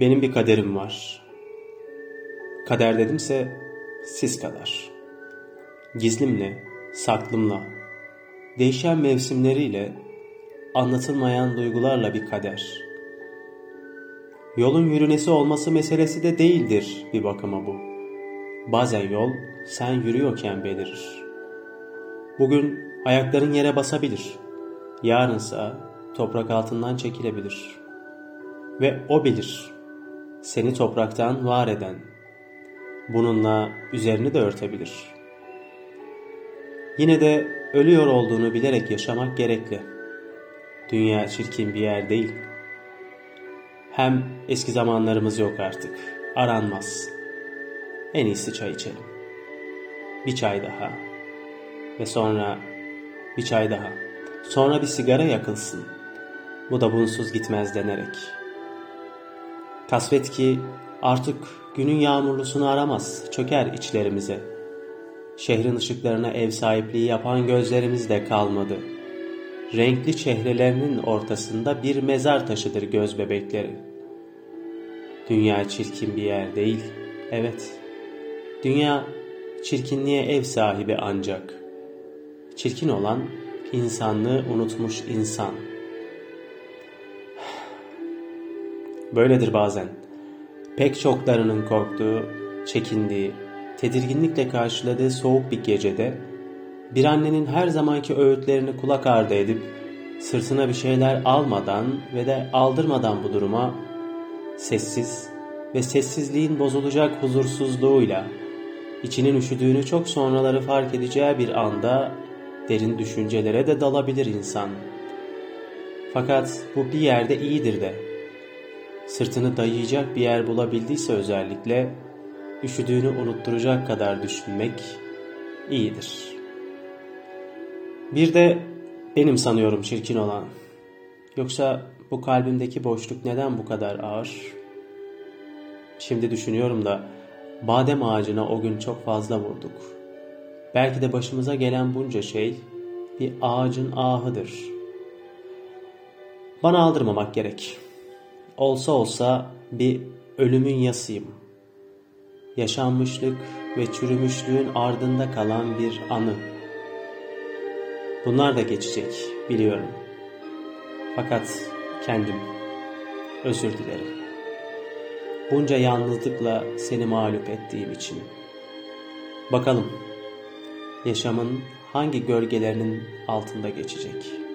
Benim bir kaderim var. Kader dedimse siz kadar. Gizlimle, saklımla, değişen mevsimleriyle, anlatılmayan duygularla bir kader. Yolun yürünesi olması meselesi de değildir bir bakıma bu. Bazen yol sen yürüyorken belirir. Bugün ayakların yere basabilir. Yarınsa toprak altından çekilebilir. Ve o bilir. Seni topraktan var eden. Bununla üzerini de örtebilir. Yine de ölüyor olduğunu bilerek yaşamak gerekli. Dünya çirkin bir yer değil. Hem eski zamanlarımız yok artık. Aranmaz. En iyisi çay içelim. Bir çay daha. Ve sonra bir çay daha. Sonra bir sigara yakılsın. Bu da bunsuz gitmez denerek. Kasvet ki artık günün yağmurlusunu aramaz, çöker içlerimize. Şehrin ışıklarına ev sahipliği yapan gözlerimiz de kalmadı. Renkli çehrelerinin ortasında bir mezar taşıdır göz bebekleri. Dünya çirkin bir yer değil, evet. Dünya çirkinliğe ev sahibi ancak. Çirkin olan insanlığı unutmuş insan. Böyledir bazen. Pek çoklarının korktuğu, çekindiği, tedirginlikle karşıladığı soğuk bir gecede bir annenin her zamanki öğütlerini kulak ardı edip sırtına bir şeyler almadan ve de aldırmadan bu duruma sessiz ve sessizliğin bozulacak huzursuzluğuyla içinin üşüdüğünü çok sonraları fark edeceği bir anda derin düşüncelere de dalabilir insan. Fakat bu bir yerde iyidir de. Sırtını dayayacak bir yer bulabildiyse özellikle üşüdüğünü unutturacak kadar düşünmek iyidir. Bir de benim sanıyorum çirkin olan. Yoksa bu kalbimdeki boşluk neden bu kadar ağır? Şimdi düşünüyorum da badem ağacına o gün çok fazla vurduk. Belki de başımıza gelen bunca şey bir ağacın ahıdır. Bana aldırmamak gerek. Olsa olsa bir ölümün yasıyım. Yaşanmışlık ve çürümüşlüğün ardında kalan bir anı. Bunlar da geçecek biliyorum. Fakat kendim özür dilerim. Bunca yalnızlıkla seni mağlup ettiğim için. Bakalım yaşamın hangi gölgelerinin altında geçecek?''